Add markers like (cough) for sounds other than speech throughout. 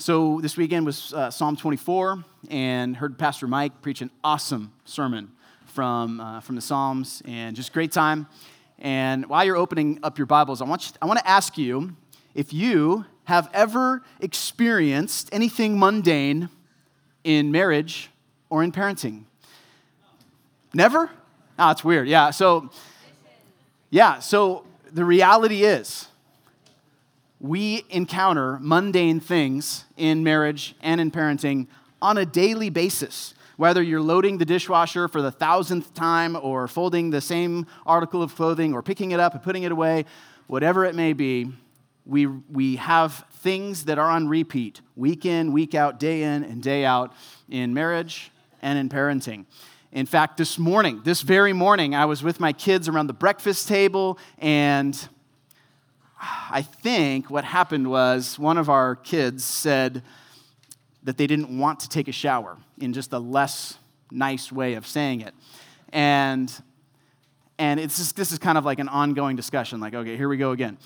So this weekend was uh, Psalm 24, and heard Pastor Mike preach an awesome sermon from, uh, from the Psalms, and just great time. And while you're opening up your Bibles, I want, you, I want to ask you if you have ever experienced anything mundane in marriage or in parenting. Never? Ah, it's weird. Yeah. So, yeah. So the reality is, we encounter mundane things in marriage and in parenting on a daily basis. Whether you're loading the dishwasher for the thousandth time, or folding the same article of clothing, or picking it up and putting it away, whatever it may be, we, we have things that are on repeat week in, week out, day in, and day out in marriage and in parenting. In fact, this morning, this very morning, I was with my kids around the breakfast table, and I think what happened was one of our kids said that they didn't want to take a shower in just a less nice way of saying it. And, and it's just, this is kind of like an ongoing discussion, like, okay, here we go again.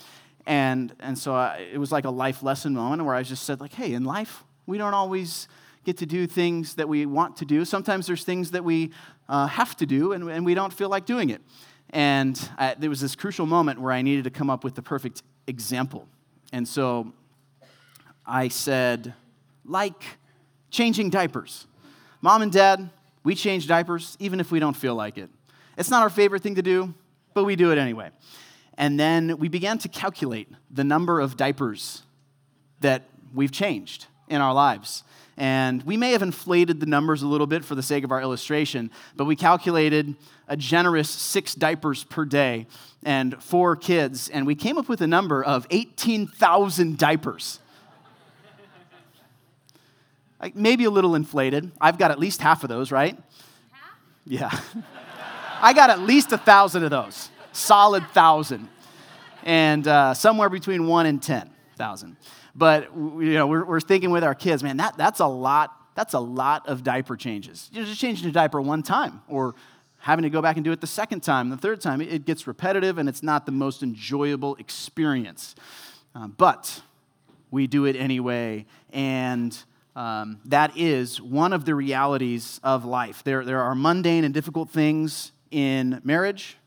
And, and so I, it was like a life lesson moment where I just said, like, hey, in life, we don't always get to do things that we want to do. Sometimes there's things that we uh, have to do and, and we don't feel like doing it. And I, there was this crucial moment where I needed to come up with the perfect example. And so I said, like changing diapers. Mom and dad, we change diapers even if we don't feel like it. It's not our favorite thing to do, but we do it anyway. And then we began to calculate the number of diapers that we've changed in our lives. And we may have inflated the numbers a little bit for the sake of our illustration, but we calculated a generous six diapers per day and four kids, and we came up with a number of 18,000 diapers. like maybe a little inflated. I've got at least half of those, right? Half? Yeah. (laughs) I got at least a thousand of those, solid thousand, and uh, somewhere between one and 10,000. But you know, we're, we're thinking with our kids, man, that, that's a lot. That's a lot of diaper changes. You're just changing a diaper one time, or having to go back and do it the second time, the third time. It gets repetitive, and it's not the most enjoyable experience. Uh, but we do it anyway, and um, that is one of the realities of life. There, there are mundane and difficult things in marriage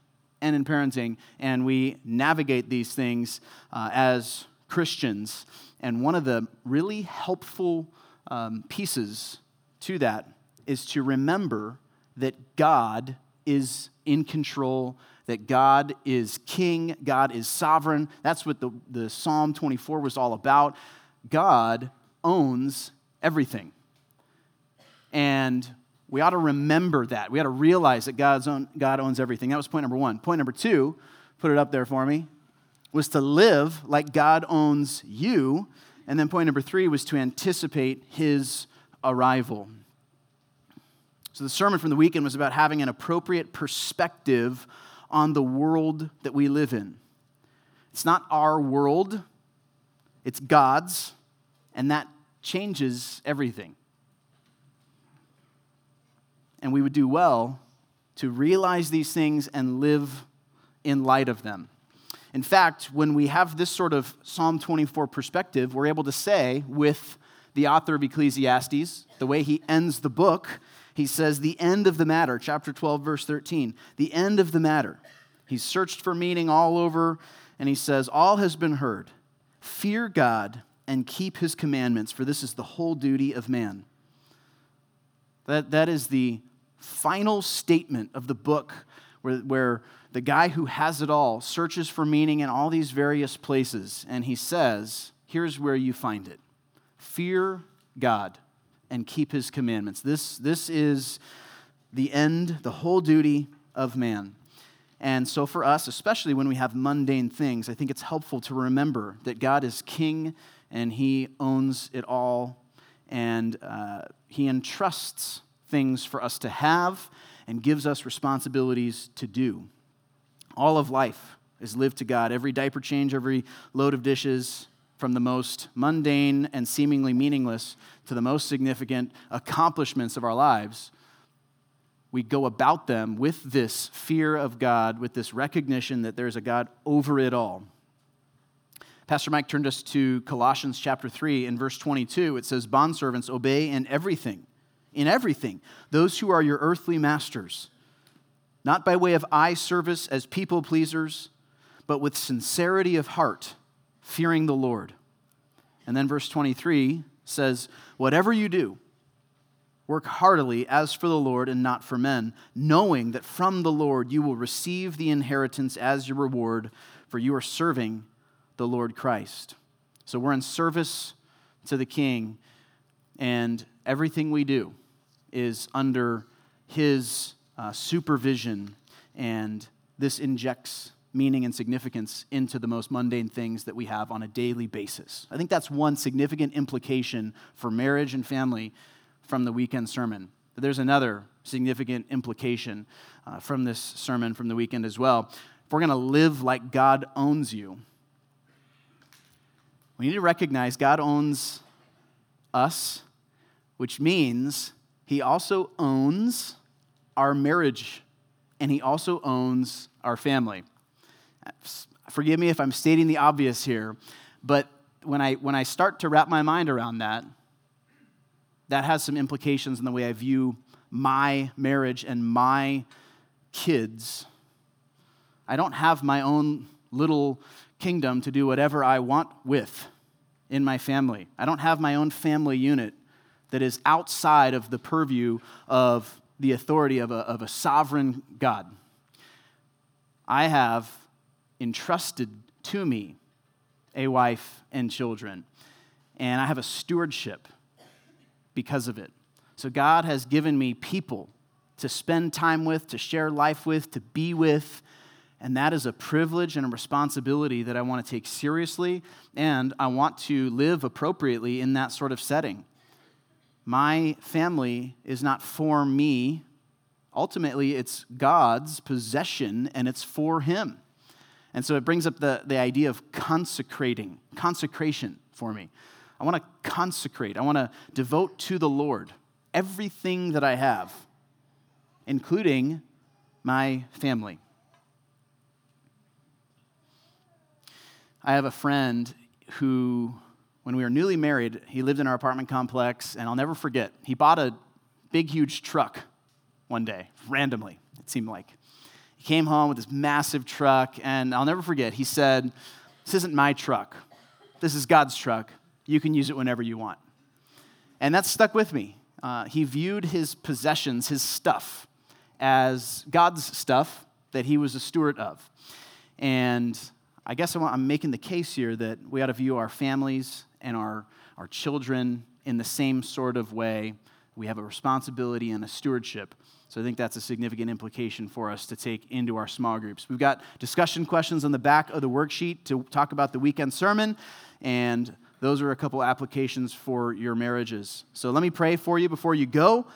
and in parenting, and we navigate these things uh, as Christians. And one of the really helpful um, pieces to that is to remember that God is in control, that God is king, God is sovereign. That's what the, the Psalm 24 was all about. God owns everything. And we ought to remember that. We ought to realize that God's own, God owns everything. That was point number one. Point number two, put it up there for me was to live like God owns you. And then point number three was to anticipate his arrival. So the sermon from the weekend was about having an appropriate perspective on the world that we live in. It's not our world, it's God's, and that changes everything. And we would do well to realize these things and live in light of them. In fact, when we have this sort of Psalm 24 perspective, we're able to say with the author of Ecclesiastes, the way he ends the book, he says, The end of the matter, chapter 12, verse 13, the end of the matter. He's searched for meaning all over, and he says, All has been heard. Fear God and keep his commandments, for this is the whole duty of man. That, that is the final statement of the book where, where the guy who has it all searches for meaning in all these various places, and he says, Here's where you find it fear God and keep his commandments. This, this is the end, the whole duty of man. And so, for us, especially when we have mundane things, I think it's helpful to remember that God is king and he owns it all, and uh, he entrusts things for us to have and gives us responsibilities to do. All of life is lived to God. Every diaper change, every load of dishes, from the most mundane and seemingly meaningless to the most significant accomplishments of our lives, we go about them with this fear of God, with this recognition that there's a God over it all. Pastor Mike turned us to Colossians chapter 3 in verse 22. It says, Bondservants, obey in everything, in everything, those who are your earthly masters, not by way of eye service as people pleasers, but with sincerity of heart, fearing the Lord. And then verse 23 says, Whatever you do, work heartily as for the Lord and not for men, knowing that from the Lord you will receive the inheritance as your reward, for you are serving the Lord Christ. So we're in service to the King, and everything we do is under His uh, supervision, and this injects meaning and significance into the most mundane things that we have on a daily basis. I think that's one significant implication for marriage and family from the weekend sermon. But there's another significant implication uh, from this sermon from the weekend as well. If we're going to live like God owns you, we need to recognize God owns us, which means He also owns our marriage and He also owns our family. Forgive me if I'm stating the obvious here, but when I, when I start to wrap my mind around that, that has some implications in the way I view my marriage and my kids. I don't have my own little kingdom to do whatever I want with in my family. I don't have my own family unit that is outside of the purview of the authority of a, of a sovereign God. I have entrusted to me a wife and children, and I have a stewardship because of it. So God has given me people to spend time with, to share life with, to be with, and that is a privilege and a responsibility that I want to take seriously, and I want to live appropriately in that sort of setting. My family is not for me. Ultimately, it's God's possession, and it's for Him. And so it brings up the, the idea of consecrating, consecration for me. I want to consecrate, I want to devote to the Lord everything that I have, including my family. I have a friend who, when we were newly married, he lived in our apartment complex, and I'll never forget, he bought a big, huge truck one day, randomly, it seemed like. He came home with this massive truck, and I'll never forget, he said, This isn't my truck. This is God's truck. You can use it whenever you want. And that stuck with me. Uh, he viewed his possessions, his stuff, as God's stuff that he was a steward of. And I guess I'm making the case here that we ought to view our families and our, our children in the same sort of way. We have a responsibility and a stewardship. So I think that's a significant implication for us to take into our small groups. We've got discussion questions on the back of the worksheet to talk about the weekend sermon, and those are a couple applications for your marriages. So let me pray for you before you go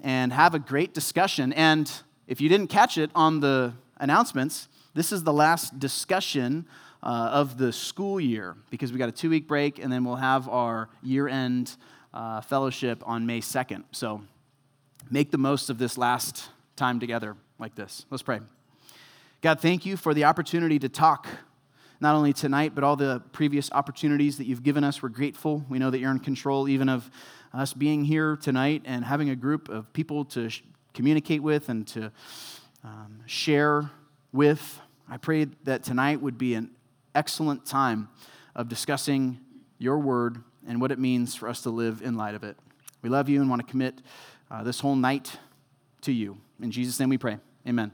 and have a great discussion. And if you didn't catch it on the announcements, this is the last discussion uh, of the school year because we got a two week break and then we'll have our year end uh, fellowship on May 2nd. So make the most of this last time together like this. Let's pray. God, thank you for the opportunity to talk not only tonight, but all the previous opportunities that you've given us. We're grateful. We know that you're in control even of us being here tonight and having a group of people to sh- communicate with and to um, share with. I pray that tonight would be an excellent time of discussing your word and what it means for us to live in light of it. We love you and want to commit uh, this whole night to you. In Jesus' name we pray. Amen.